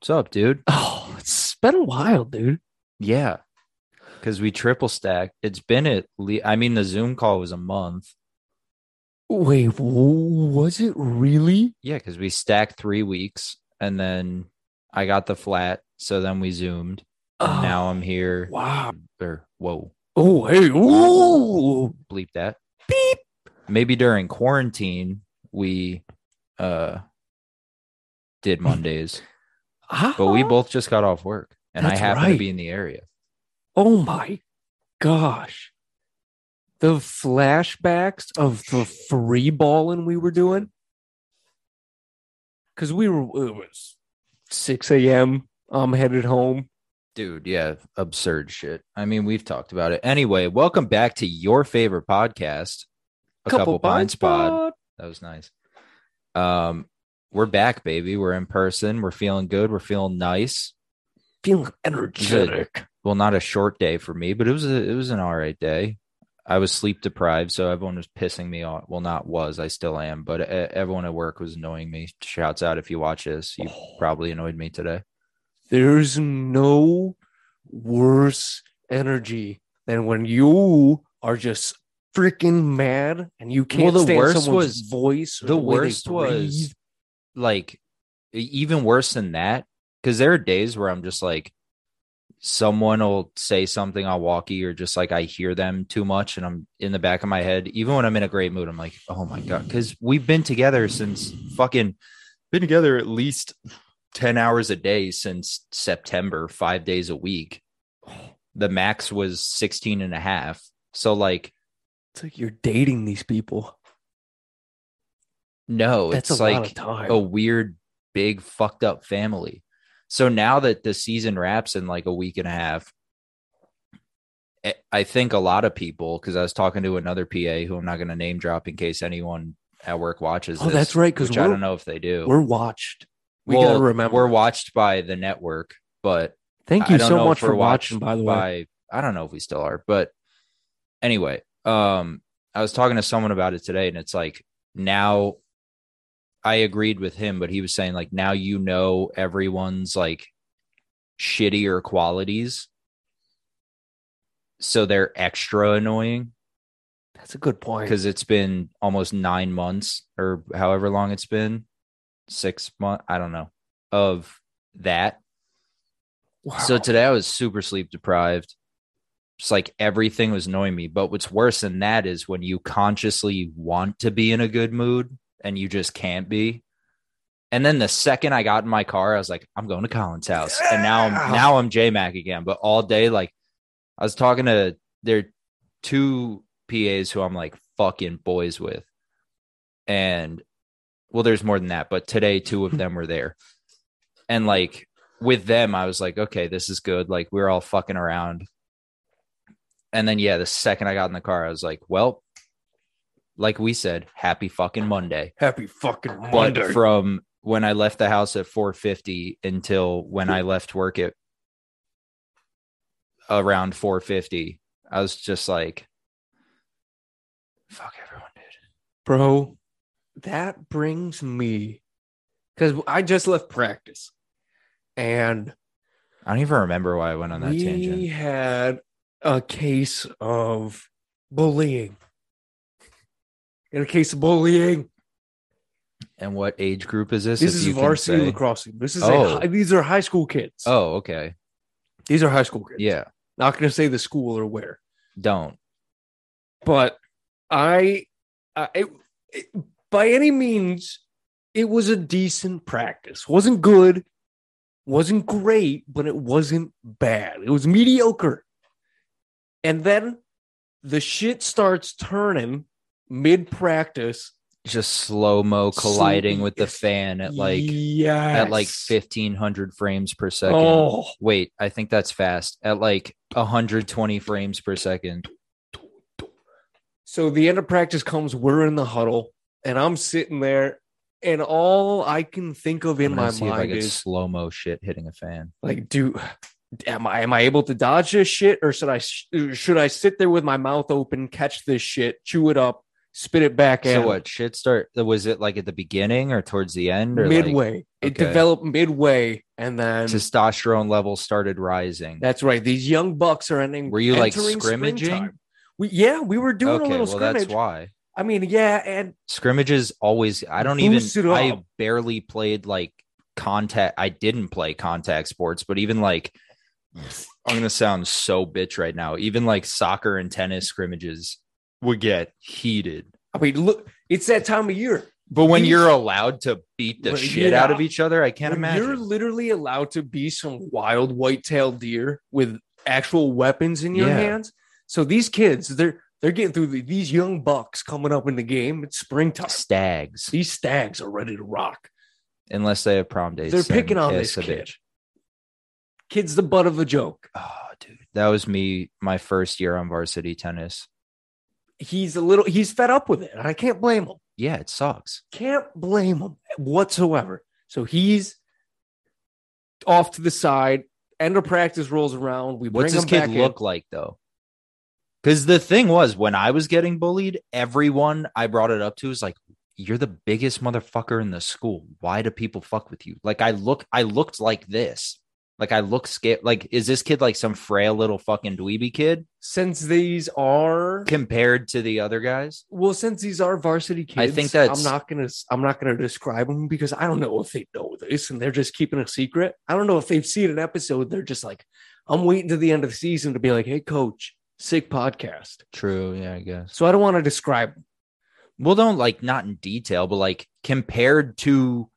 What's up, dude? Oh, it's been a while, dude. Yeah. Because we triple stacked. It's been at least, I mean, the Zoom call was a month. Wait, was it really? Yeah. Because we stacked three weeks and then I got the flat. So then we Zoomed. And Oh, now I'm here. Wow. Or, whoa, Oh, hey. Ooh. bleep that. Beep. Maybe during quarantine, we uh did Mondays, but we both just got off work and I That's happen to be in the area. Oh my gosh. The flashbacks of the free balling we were doing. Because we were, it was 6 a.m. I'm headed home. Dude, yeah, absurd shit. I mean, we've talked about it. Anyway, welcome back to your favorite podcast, a couple, pints pod. That was nice. Um, we're back, baby. We're in person. We're feeling good. We're feeling nice. Feeling energetic. Well, not a short day for me, but it was a, it was an all right day. I was sleep deprived, so everyone was pissing me off. Well, not was. I still am, but everyone at work was annoying me. Shouts out if you watch this. You Oh. probably annoyed me today. There's no worse energy than when you are just freaking mad and you can't the stand worst someone's was- voice. the worst was. Like even worse than that because there are days where i'm just like someone will say something on walkie or just like i hear them too much and i'm in the back of my head even when i'm in a great mood i'm like oh my god because we've been together since fucking been together at least 10 hours a day since september five days a week the max was 16 and a half so like it's like you're dating these people. No That's it's a like lot of time. a weird, big, fucked up family. So now that the season wraps in like a week and a half, I- I think a lot of people, because I was talking to another PA who I'm not going to name drop in case anyone at work watches. Oh, this, that's right. Because I don't know if they do. We're watched. We Well, gotta remember. we're watched by the network, but Thank you so much for watching, by the way. by I don't know if we still are, but anyway, um, I was talking to someone about it today, and it's like now I agreed with him, but he was saying like now you know everyone's like shittier qualities, so they're extra annoying That's a good point. because it's been almost nine months or however long it's been, six months, I don't know, of that. Wow. So today I was super sleep deprived. Just like everything was annoying me. But what's worse than that is when you consciously want to be in a good mood and you just can't be. And then the second I got in my car, I was like, I'm going to Colin's house. And now I'm now I'm J Mac again. But all day, like I was talking to there two PAs who I'm like fucking boys with. And well, there's more than that, but today two of them were there. And like with them, I was like, okay, this is good. Like we're all fucking around. And then yeah, the second I got in the car, I was like, well, like we said, happy fucking Monday. happy fucking Monday. But Monday. from when I left the house at 450 until when I left work at around 450, I was just like, fuck everyone, dude. bro that brings me because i just left practice and I don't even remember why I went on that we tangent. We had a case of bullying in a case of bullying And what age group is this? this is varsity lacrosse this is Oh. a, these are high school kids Oh, okay. these are high school kids Yeah. not gonna say the school or where Don't. but I, I it, it- by any means, it was a decent practice. wasn't good, wasn't great, but it wasn't bad. It was mediocre. And then the shit starts turning mid practice Just slow mo colliding with the fan at like yes. at like 1500 frames per second. Oh, Wait, I think that's fast. At like 120 frames per second. So the end of practice comes, we're in the huddle, and I'm sitting there, and all I can think of in my gonna if I mind is slow mo shit hitting a fan. like, do am I am I able to dodge this shit, or should I should I sit there with my mouth open, catch this shit, chew it up, spit it back So at what shit start was it like at the beginning or towards the end or like- midway? it okay. developed midway, and then Testosterone levels started rising. that's right. These young bucks are ending. Were you, like, scrimmaging? springtime. We yeah, we were doing okay, a little well scrimmage. that's why. I mean, yeah, and Scrimmages always I don't even I barely played like contact I didn't play contact sports, but even like I'm gonna sound so bitch right now. Even like soccer and tennis scrimmages would get heated. I mean, look, it's that time of year. But when you're allowed to beat the Well, shit out of each other, I can't imagine. You're literally allowed to be some wild white-tailed deer with actual weapons in your Yeah. hands. So these kids, they're they're getting through the, these young bucks coming up in the game. It's springtime. Stags, These stags are ready to rock. unless they have prom dates. They're picking on this kid. bitch. Kid's the butt of a joke. Oh, dude, that was me my first year on varsity tennis. He's a little. He's fed up with it. and I can't blame him. Yeah, it sucks. Can't blame him whatsoever. So he's off to the side. End of practice rolls around. We bring What's this kid back in. look like though? Because the thing was, when I was getting bullied, everyone I brought it up to was like, "You're the biggest motherfucker in the school. Why do people fuck with you?" Like I look, I looked like this. Like I look scared. Like is this kid like some frail little fucking dweeby kid Since these are compared to the other guys? well, since these are varsity kids, I think that's- I'm not gonna. I'm not gonna describe them because I don't know if they know this and they're just keeping a secret. I don't know if they've seen an episode. They're just like, I'm waiting to the end of the season to be like, Hey, coach, sick podcast. True. Yeah, I guess. So I don't want to describe. them. well don't like not in detail but like compared to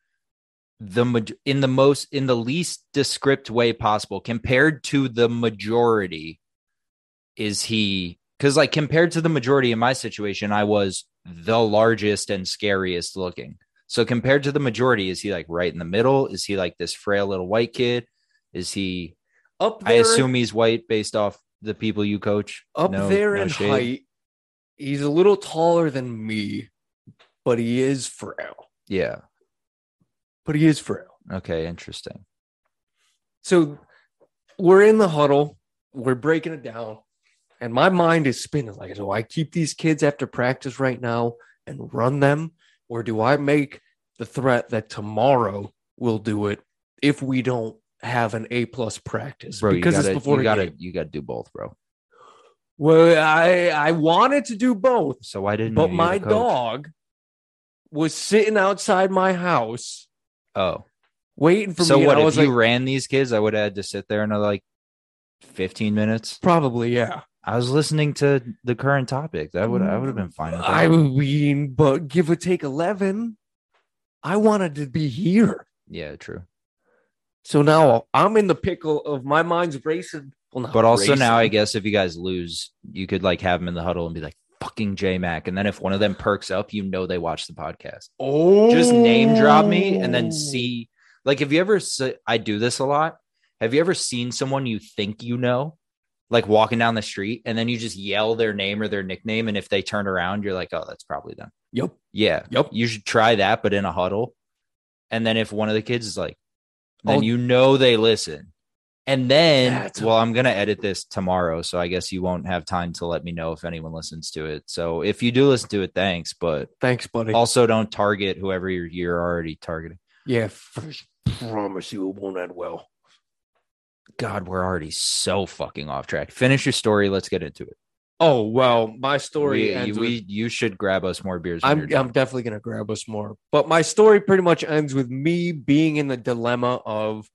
the in the most in the least descript way possible compared to the majority is he because like compared to the majority in my situation i was the largest and scariest looking. So compared to the majority is he like right in the middle? Is he like this frail little white kid? Is he Up i assume he's white based off the people you coach. Up No- there no in shade. height, he's a little taller than me, but he is frail. yeah But he is frail. okay interesting. So we're in the huddle, we're breaking it down, and my mind is spinning. Like, do I keep these kids after practice right now and run them, or do I make the threat that tomorrow we'll do it if we don't have an A plus practice? bro because gotta, it's before you gotta you gotta do both bro. Well, I I wanted to do both, So I didn't but my dog was sitting outside my house Oh, waiting for so me. what? and I If was you like, ran these kids, I would have had to sit there another like fifteen minutes. probably yeah. I was listening to the current topic. That would I would have been fine. I mean, but give or take 11, I wanted to be here. yeah, true. So now I'm in the pickle of my mind's racing. Well, But also now, I guess if you guys lose, you could like have them in the huddle and be like, "Fucking J Mac," and then if one of them perks up, you know they watch the podcast. oh, Just name drop me and then oh. see. Like, have you ever? se- I do this a lot. Have you ever seen someone you think you know, like walking down the street, and then you just yell their name or their nickname, and if they turn around, you're like, "Oh, that's probably them." Yep. Yeah. Yep. You should try that, but in a huddle. And then if one of the kids is like, oh. then Oh. you know they listen. And then, That's well, I'm going to edit this tomorrow. So I guess you won't have time to let me know if anyone listens to it. So if you do listen to it, thanks. But Thanks, buddy. also don't target whoever you're, you're already targeting. yeah, first, promise you it won't end well. God, we're already so fucking off track. Finish your story. Let's get into it. Oh well, my story. We, ends you, with- we, you should grab us more beers. I'm. I'm definitely gonna grab us more. But my story pretty much ends with me being in the dilemma of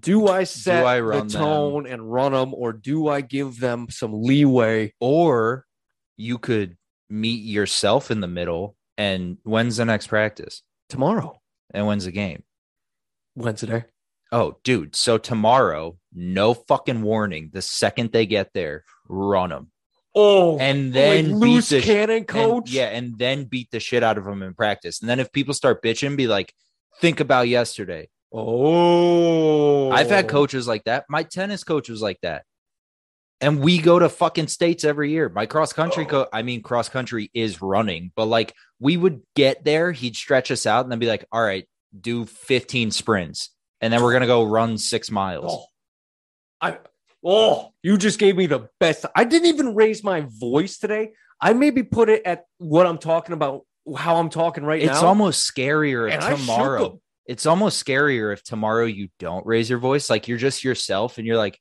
do I set I the run them? tone and run them, or do I give them some leeway? or you could meet yourself in the middle. And when's the next practice? Tomorrow, And when's the game? Wednesday. Oh, dude. So tomorrow, no fucking warning. The second they get there, run them. Oh, And then beat loose the sh- cannon and- coach. yeah, and then beat the shit out of them in practice. And then if people start bitching, be like, think about yesterday. Oh, I've had oh. coaches like that. My tennis coach was like that. And we go to fucking states every year. My cross country oh. coach, I mean, cross country is running, but like we would get there, he'd stretch us out and then be like, all right, do 15 sprints. And then we're going to go run six miles. Oh, I oh, you just gave me the best. I didn't even raise my voice today. I maybe put it at what I'm talking about, how I'm talking right it's now. It's almost scarier and tomorrow. It's almost scarier if tomorrow you don't raise your voice. Like you're just yourself and you're like,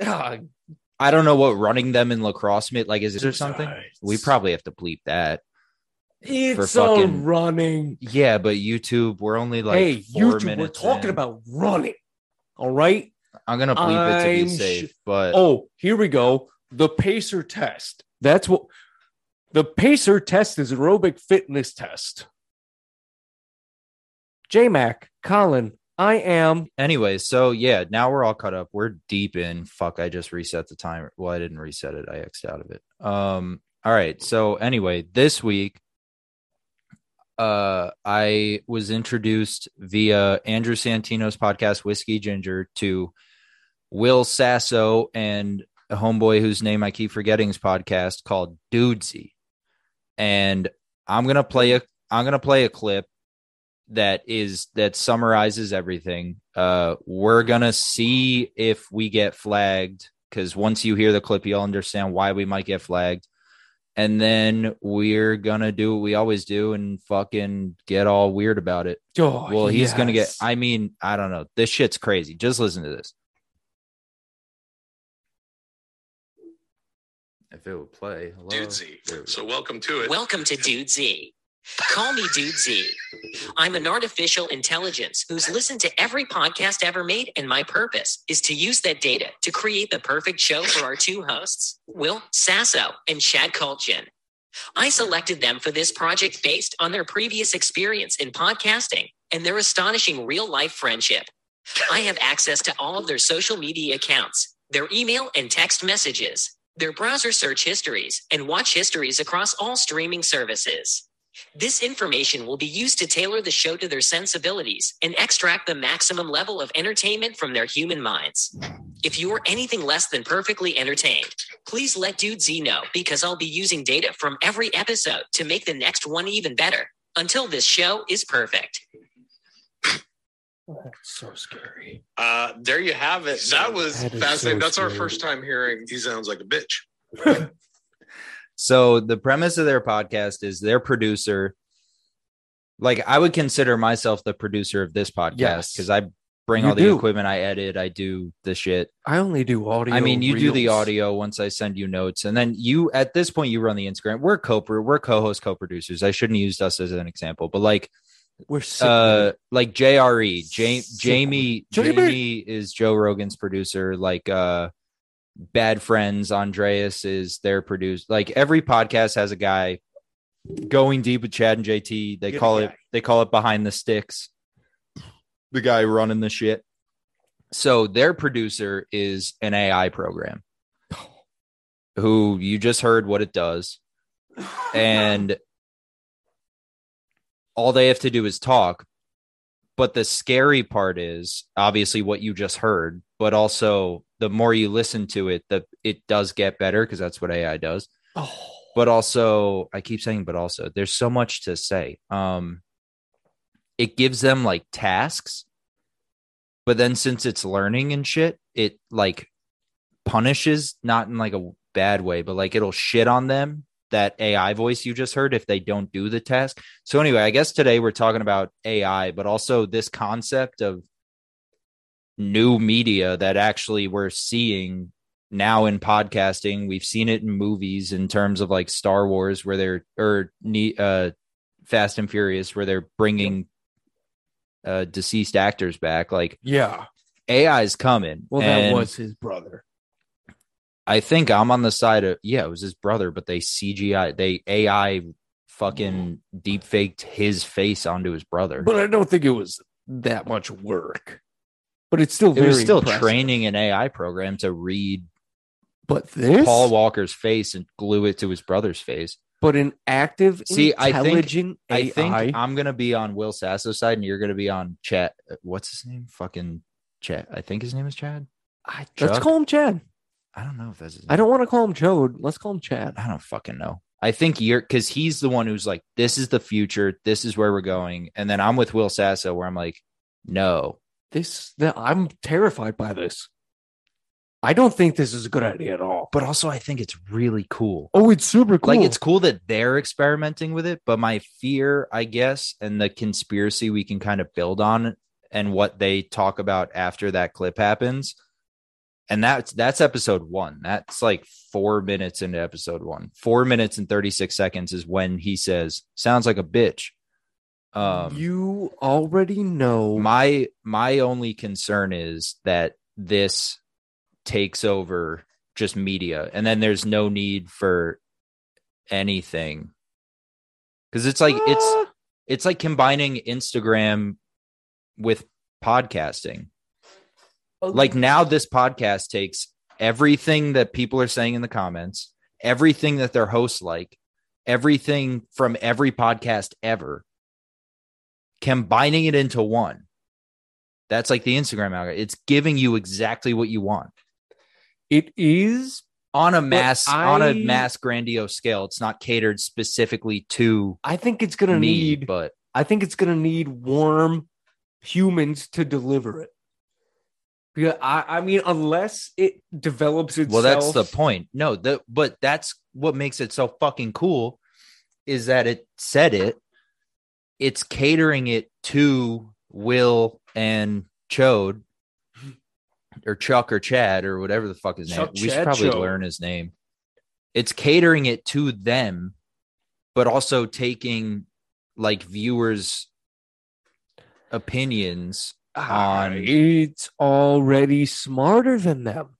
I don't know what running them in lacrosse meant. Like, is there something? We probably have to bleep that. it's fucking- running. Yeah, but YouTube, we're only like hey, four YouTube, we're talking in. about running. All right. I'm gonna bleep it to I'm be sh- safe, but Oh, here we go. The pacer test. That's what the pacer test is aerobic fitness test. JMac, Colin, I am. anyway, so yeah, now we're all caught up. We're deep in. Fuck, I just reset the timer. Well, I didn't reset it. I X'd out of it. Um, all right. So anyway, this week, uh, I was introduced via Andrew Santino's podcast, Whiskey Ginger, to Will Sasso and a homeboy whose name I keep forgetting's podcast called Dudesy. And I'm gonna play a I'm gonna play a clip that is that summarizes everything. Uh, we're gonna see if we get flagged because once you hear the clip, you'll understand why we might get flagged. And then we're gonna do what we always do and fucking get all weird about it. Oh, well, he's gonna get. I mean, I don't know. This shit's crazy. Just listen to this. If it would play, hello. There we Dudesy. So welcome to it. Welcome to Dudesy. Call me Dudesy. I'm an artificial intelligence who's listened to every podcast ever made, and my purpose is to use that data to create the perfect show for our two hosts, Will Sasso and Chad Kultgen. I selected them for this project based on their previous experience in podcasting and their astonishing real life friendship. I have access to all of their social media accounts, their email and text messages, their browser search histories, and watch histories across all streaming services. This information will be used to tailor the show to their sensibilities and extract the maximum level of entertainment from their human minds. If you are anything less than perfectly entertained, please let Dudesy know because I'll be using data from every episode to make the next one even better until this show is perfect. That's so scary. Uh, there you have it. That was That is fascinating. so That's our first time hearing he sounds like a bitch. So the premise of their podcast is their producer. Like I would consider myself the producer of this podcast Yes. because I bring You all the do. equipment, I edit, I do the shit. I only do audio. I mean, you do the audio once I send you notes, and then you at this point you run the Instagram. We're co we're co-host co-producers. I shouldn't use us as an example, but like We're sick. uh like JRE, Jamie Jamie. Jamie is Joe Rogan's producer like uh Bad Friends Andreas is their producer. Like every podcast has a guy going deep with Chad and JT they a call it they call it behind the sticks. The guy running the shit. So their producer is an AI program who you just heard what it does. And all they have to do is talk. But the scary part is obviously what you just heard, but also the more you listen to it, the it does get better because that's what AI does. oh, But also, I keep saying, but also, there's so much to say. Um, it gives them like tasks, but then since it's learning and shit, it like punishes not in like a bad way, but like it'll shit on them that AI voice you just heard if they don't do the task. So anyway, I guess today we're talking about AI, but also this concept of new media that actually we're seeing now in podcasting. We've seen it in movies in terms of like Star Wars where they're or uh Fast and Furious where they're bringing uh deceased actors back. Like yeah. AI is coming. Well, that was his brother. I think I'm on the side of yeah, it was his brother, but they CGI they AI fucking deep faked his face onto his brother. But I don't think it was that much work. But it's still it very was still impressive. training an AI program to read But this, Paul Walker's face and glue it to his brother's face. but an active, See, I think AI. I think I'm gonna be on Will Sasso's side, and you're gonna be on Chat. Uh, what's his name? Fucking Chat. I think his name is Chad. I- let's call him Chad. I don't know if that's. His I don't want to call him Chode. Let's call him Chad. I don't fucking know. I think you're because he's the one who's like, this is the future. This is where we're going. And then I'm with Will Sasso, where I'm like, no, This, that I'm terrified by this. I don't think this is a good idea at all. But also, I think it's really cool. Oh, it's super cool. Like it's cool that they're experimenting with it, but my fear, I guess, and the conspiracy we can kind of build on and what they talk about after that clip happens. And that's that's episode one. That's like four minutes into episode one. Four minutes and 36 seconds is when he says, sounds like a bitch. Um you already know. my my only concern is that this takes over just media and then there's no need for anything. Because it's like it's Ah, it's like combining instagram with podcasting. Like now this podcast takes everything that people are saying in the comments everything that their hosts like everything from every podcast ever combining it into one that's like the instagram algorithm it's giving you exactly what you want it is. on a mass on a mass grandiose scale it's not catered specifically to I think it's gonna me need. but I think it's gonna need warm humans to deliver it. Yeah, I, I mean, unless it develops itself. well that's the point no the but that's what makes it so fucking cool is that it said it it's catering it to will and chode mm-hmm. or chuck or chad or whatever the fuck his name Chuck, we should probably Chode. learn his name it's catering it to them but also taking like viewers opinions on- ah, It's already smarter than them.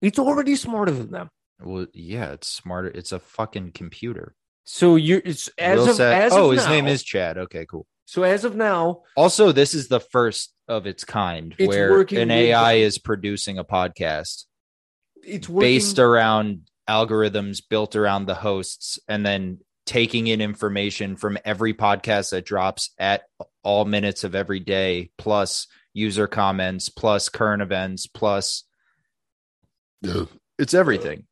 It's already smarter than them. well yeah it's smarter it's a fucking computer So you're it's, as Will of said- as oh of his name is chad okay cool so as of now. Also, this is the first of its kind It's where working an with AI them. is producing a podcast It's working, based around algorithms built around the hosts and then taking in information from every podcast that drops at all minutes of every day, plus user comments, plus current events, plus it's everything.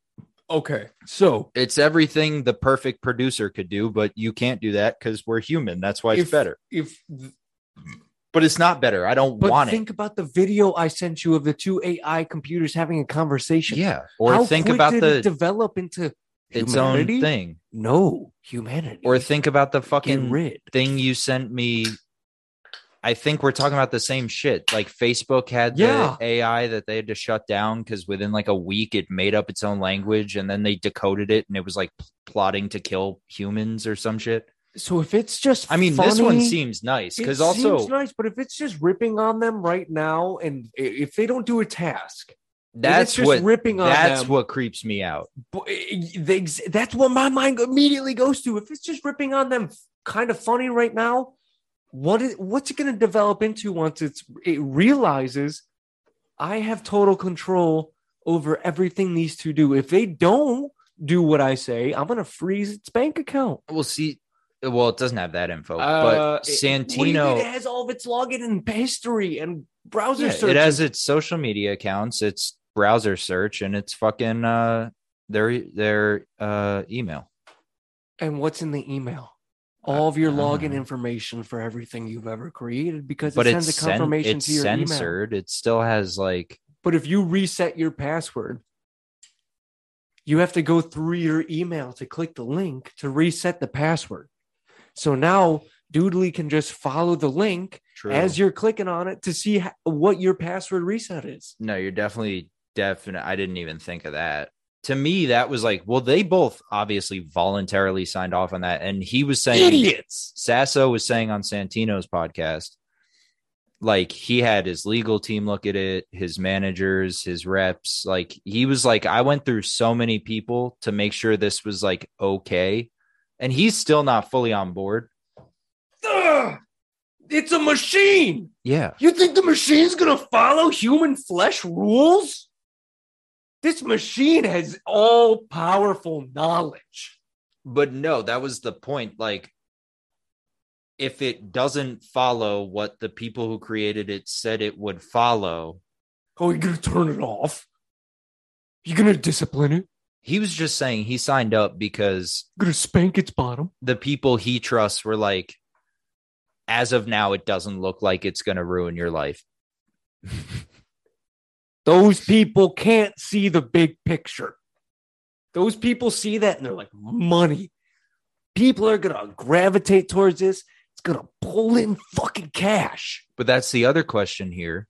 Okay, so It's everything the perfect producer could do, but you can't do that because we're human. That's why it's If- better. if But it's not better. I don't but want it. think about the video I sent you of the two AI computers having a conversation. Yeah. Or How think about the it develop into its humanity? own thing. No humanity. Or think about the fucking thing you sent me. I think we're talking about the same shit. Like Facebook had Yeah. the AI that they had to shut down because within like a week it made up its own language and then they decoded it and it was like plotting to kill humans or some shit. So if it's just, I mean, this one seems nice because also seems nice, but if it's just ripping on them right now, and if they don't do a task, that's just what ripping on that's them, what creeps me out. They, that's what my mind immediately goes to. If it's just ripping on them, kind of funny right now, what is what's it going to develop into once it's it realizes I have total control over everything these two do. If they don't do what I say, I'm going to freeze its bank account. We'll see. Well, it doesn't have that info, Uh, but it- what do you mean? Santino. it has all of its login and history and browser Yeah, search. it has its social media accounts, its browser search, and it's fucking uh their their uh email. and what's in the email? Uh, all of your login uh-huh. information for everything you've ever created because But it sends a confirmation it's to your email. censored. It still has like But if you reset your password, you have to go through your email to click the link to reset the password. So now Doodly can just follow the link true. as you're clicking on it to see what your password reset is. no, you're definitely definite. I didn't even think of that. To me, that was like, well, they both obviously voluntarily signed off on that, and he was saying Idiots. Sasso was saying on Santino's podcast, like he had his legal team look at it, his managers, his reps. Like he was like, I went through so many people to make sure this was like okay. And he's still not fully on board. Ugh! It's a machine. Yeah. You think the machine's gonna follow human flesh rules? This machine has all powerful knowledge. But no, that was the point. Like, if it doesn't follow what the people who created it said it would follow, Oh, you're gonna turn it off? You're gonna discipline it? he was just saying he signed up because You're gonna spank its bottom? the people he trusts were like, as of now, it doesn't look like it's going to ruin your life. Those people can't see the big picture. Those people see that and they're like, money. People are going to gravitate towards this. It's going to pull in fucking cash. But that's the other question here.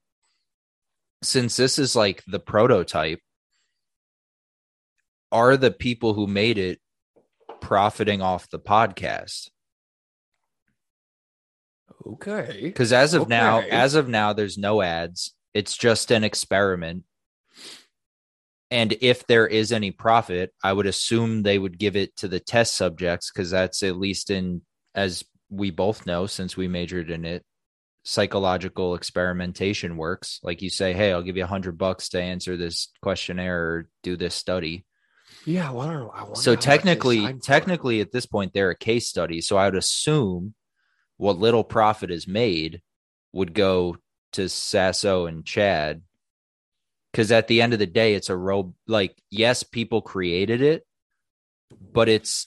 Since this is like the prototype, are the people who made it profiting off the podcast? Okay. Because as of now, as of now, there's no ads. It's just an experiment. And if there is any profit, I would assume they would give it to the test subjects because that's at least in, as we both know, since we majored in it, psychological experimentation works. Like you say, hey, I'll give you a hundred bucks to answer this questionnaire or do this study. Yeah, I wonder, I wonder So how much they technically, for. technically, at this point, they're a case study. So I would assume what little profit is made would go to Sasso and Chad, because at the end of the day, it's a robe. Like, yes, people created it, but it's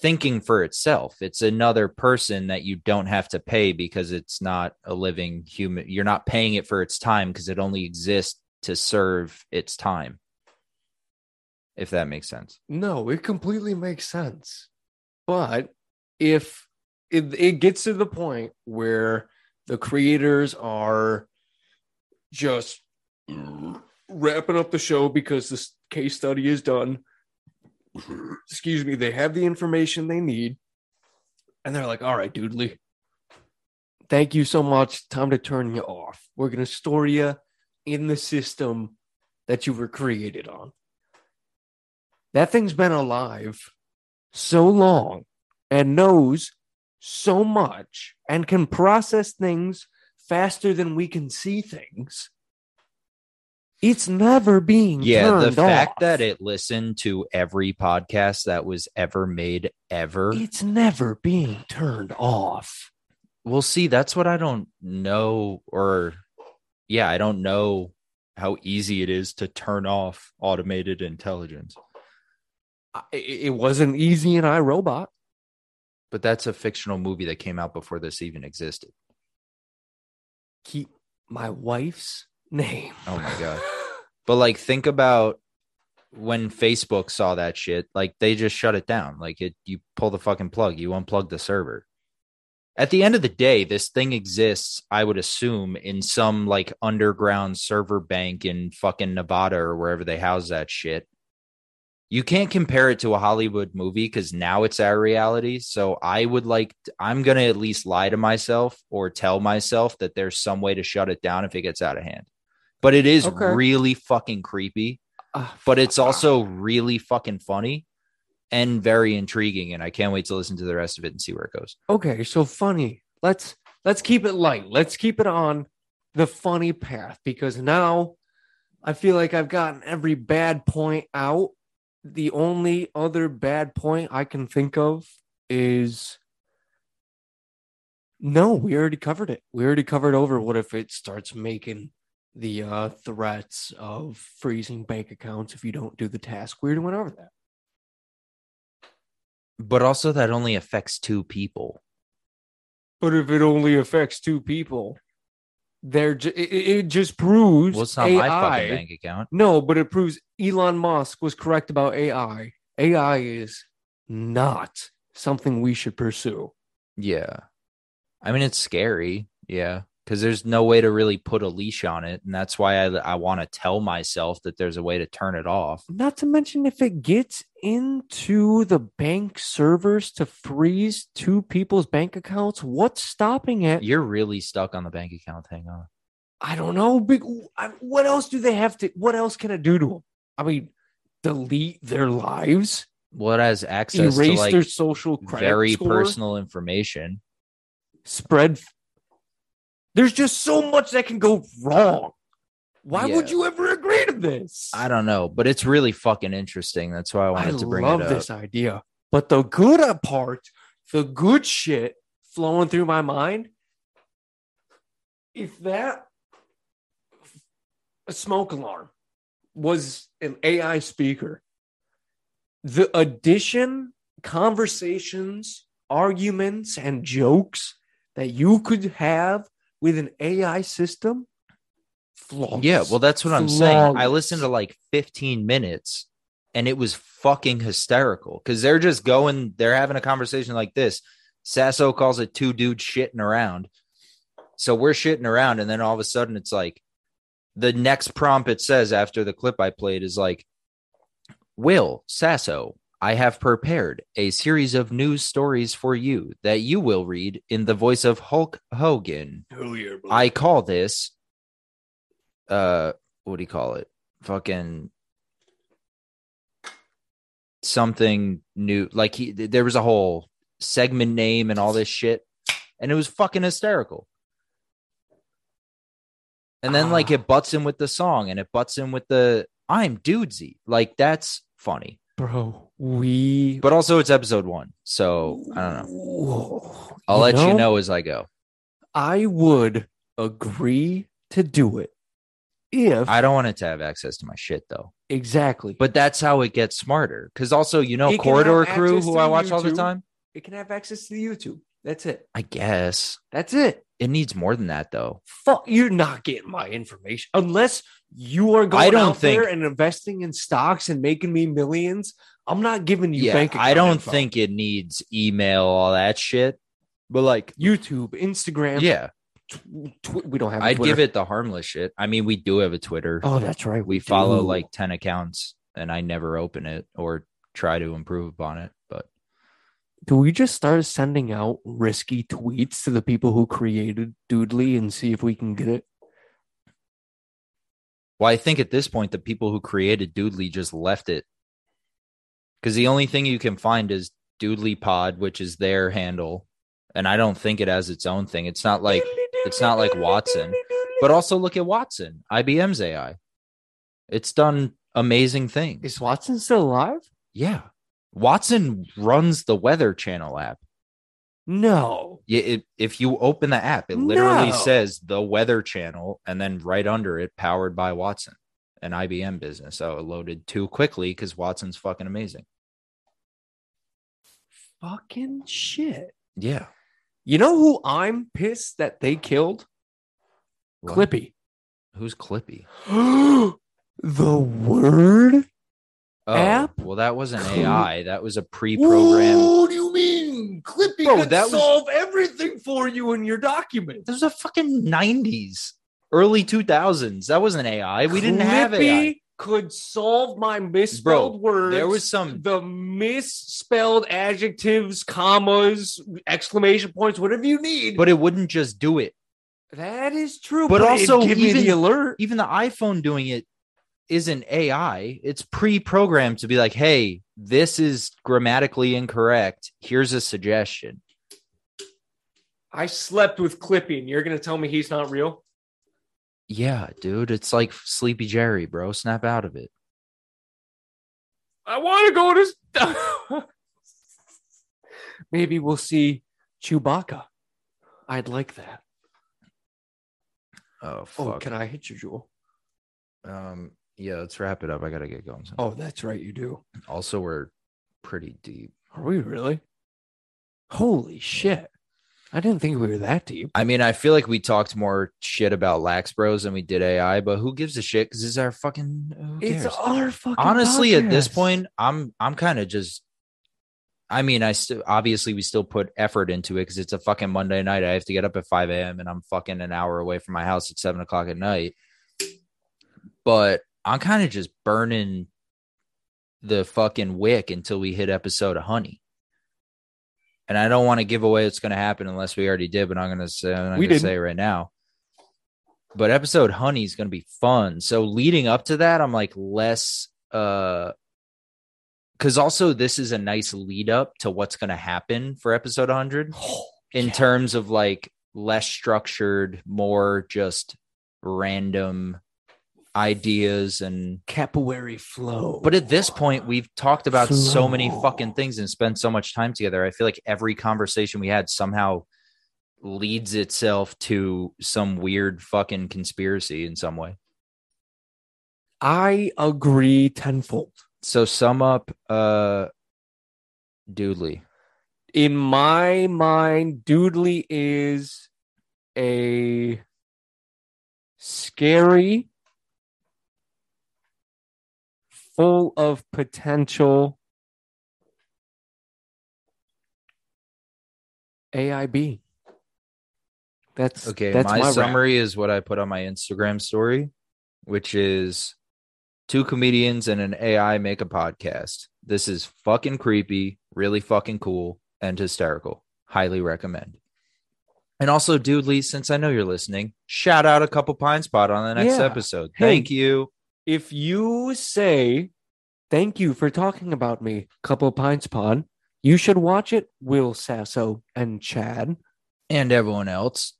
thinking for itself. It's another person that you don't have to pay because it's not a living human. You're not paying it for its time because it only exists to serve its time. If that makes sense. No, it completely makes sense. But if it, it gets to the point where the creators are just wrapping up the show because this case study is done, excuse me, they have the information they need, and they're like, all right, Doodly, thank you so much. Time to turn you off. We're going to store you in the system that you were created on that thing's been alive so long and knows so much and can process things faster than we can see things. It's never being Yeah, the fact off. that it listened to every podcast that was ever made ever. it's never being turned off. We'll see. That's what I don't know or yeah, I don't know how easy it is to turn off automated intelligence. It wasn't easy in iRobot. But that's a fictional movie that came out before this even existed. Keep my wife's name. Oh my god. But like think about when Facebook saw that shit, like they just shut it down. Like it you pull the fucking plug, you unplug the server. At the end of the day, this thing exists, I would assume, in some like underground server bank in fucking Nevada or wherever they house that shit. You can't compare it to a Hollywood movie because now it's our reality. So I would like, I'm going to at least lie to myself or tell myself that there's some way to shut it down if it gets out of hand. But it is Okay. really fucking creepy Ah, but it's also really fucking funny and very intriguing and i can't wait to listen to the rest of it and see where it goes okay so funny let's let's keep it light let's keep it on the funny path because now i feel like i've gotten every bad point out the only other bad point i can think of is no we already covered it. We already covered over what if it starts making the uh threats of freezing bank accounts if you don't do the task. We already went over that. But also that only affects two people. But if it only affects two people, they're ju- it, it just proves well it's not AI. my fucking bank account No, but it proves Elon Musk was correct about AI. AI is not something we should pursue. yeah i mean it's scary yeah because there's no way to really put a leash on it and that's why i, I want to tell myself that there's a way to turn it off Not to mention if it gets into the bank servers to freeze two people's bank accounts, what's stopping it? you're really stuck on the bank account thing huh I don't know. Big. What else do they have to? What else can it do to them? I mean, delete their lives, What has access erase to like their social credit very score? personal information spread. There's just so much that can go wrong. Why would you ever agree to this? I don't know, but it's really fucking interesting. That's why I wanted to bring love it up. I love this idea. But the good part, the good shit flowing through my mind, if that a smoke alarm was an AI speaker, the addition, conversations, arguments, and jokes that you could have with an AI system flawless. Yeah, well, that's what I'm saying. I listened to like 15 minutes and it was fucking hysterical because they're just going, they're having a conversation like this. Sasso calls it two dudes shitting around. So we're shitting around, and then all of a sudden it's like the next prompt it says after the clip I played is like, Will Sasso, I have prepared a series of news stories for you that you will read in the voice of Hulk Hogan. Hell yeah, bro. I call this uh what do you call it? Fucking something new. Like he there was a whole segment name and all this shit. And it was fucking hysterical. And then like Ah. it butts in with the song and it butts in with the I'm dudesy. Like that's funny. bro, we. But also it's episode one. So I don't know. know. I'll let you know as I go. I would agree to do it if I don't want it to have access to my shit though. exactly. But that's how it gets smarter. Because also, you know, It Corridor Crew, who I watch all the time. it can have access to the YouTube. That's it. I guess That's it. It needs more than that, though. Fuck, you're not getting my information unless you are going I don't out there think- and investing in stocks and making me millions. I'm not giving you yeah, bank. I don't info. think it needs email, all that shit. But like, YouTube, Instagram. yeah, tw- tw- we don't have. I'd give it the harmless shit. I mean, we do have a Twitter. Oh, that's right. we follow do. like 10 accounts and I never open it or try to improve upon it. But Do we just start sending out risky tweets to the people who created Doodly and see if we can get it? well, I think at this point, the people who created Doodly just left it because the only thing you can find is Doodly Pod, which is their handle. And I don't think it has its own thing. It's not like, it's not like Watson. but also look at Watson, IBM's AI. It's done amazing things. Is Watson still alive? yeah. Watson runs the Weather Channel app. No. Yeah, it, if you open the app, it literally No. says the Weather Channel, and then right under it, powered by Watson, an IBM business. So it loaded too quickly because Watson's fucking amazing. Fucking shit. Yeah, You know who I'm pissed that they killed? What? Clippy. Who's Clippy? the word? Oh, App? Well, that wasn't AI. That was a pre-programmed. What do you mean? Clippy Bro, could that was- solve everything for you in your document. This was a fucking nineties, early two thousands. That wasn't AI. We didn't have Clippy AI. could solve my misspelled words. there was some- the misspelled adjectives, commas, exclamation points, whatever you need. But it wouldn't just do it. that is true. But it'd also give me the alert. Even the iPhone doing it isn't AI. It's pre-programmed to be like, "Hey, this is grammatically incorrect. Here's a suggestion." I slept with Clippy, and you're gonna tell me he's not real? Yeah, dude, it's like Sleepy Jerry, bro. Snap out of it. I want to go to. Maybe we'll see Chewbacca. I'd like that. Oh Oh, can I hit you, Jewel? um, yeah, let's wrap it up. I gotta get going. Oh, that's right, you do. Also, we're pretty deep. Are we really? Holy shit! I didn't think we were that deep. I mean, I feel like we talked more shit about Lax Bros than we did AI, but who gives a shit? Because it's our fucking. It's our fucking. honestly at this point i'm i'm kind of just i mean i still obviously we still put effort into it because it's a fucking monday night i have to get up at 5 a.m and i'm fucking an hour away from my house at 7 o'clock at night but i'm kind of just burning the fucking wick until we hit episode of honey. And i don't want to give away what's going to happen unless we already did but i'm going to say i'm going to say it right now. But episode honey is going to be fun. So leading up to that i'm like less uh because also this is a nice lead up to what's going to happen for episode 100 in yeah. terms of like less structured more just random ideas and capillary flow. but at this point we've talked about so many fucking things and spent so much time together i feel like every conversation we had somehow leads itself to some weird fucking conspiracy in some way I agree tenfold. so sum up uh doodly In my mind, Doodly is a scary, full of potential AIB. That's Okay, That's my, my, rap. summary is what I put on my Instagram story, which is two comedians and an AI make a podcast. This is fucking creepy, really fucking cool, and hysterical. Highly recommend. And also, dude Lee, since I know you're listening, shout out a couple pints pod on the next Yeah. episode. Hey. Thank you. If you say thank you for talking about me, couple pints pod, you should watch it. Will Sasso and Chad. And everyone else.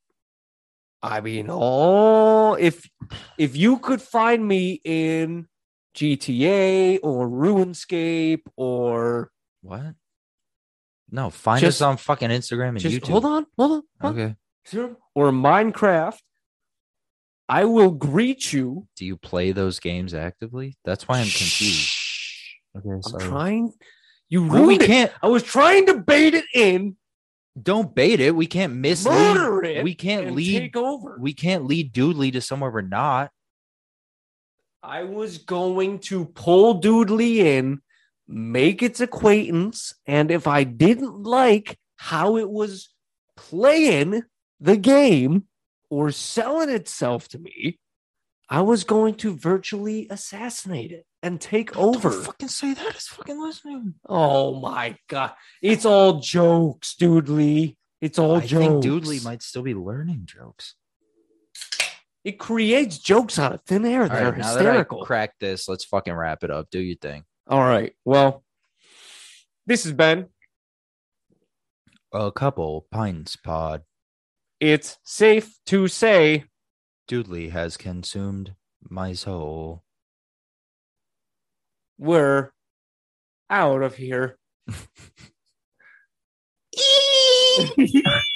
I mean, oh, if if you could find me in GTA or RuneScape or What? No, find Just- us on fucking Instagram and just YouTube. hold on, hold on, hold on. Okay. or Minecraft, I will greet you. Do you play those games actively? That's why I'm confused. Okay, I'm trying. You Well, we ruined it. can't. I was trying to bait it in, Don't bait it. We can't mislead. murder it. We can't lead. take over. We can't lead Dudesy to somewhere we're not. I was going to pull Dudesy in, make its acquaintance, and if I didn't like how it was playing the game or selling itself to me, I was going to virtually assassinate it and take over. Don't fucking say that. It's fucking listening. Oh my god. It's all jokes, Dudesy. It's all jokes. I think jokes. Might still be learning jokes. It creates jokes out of thin air They're right, now that hysterical. cracked this, let's fucking wrap it up. Do your thing. all right. Well, this has been A couple pints pod. It's safe to say Dudesy has consumed my soul. we're out of here.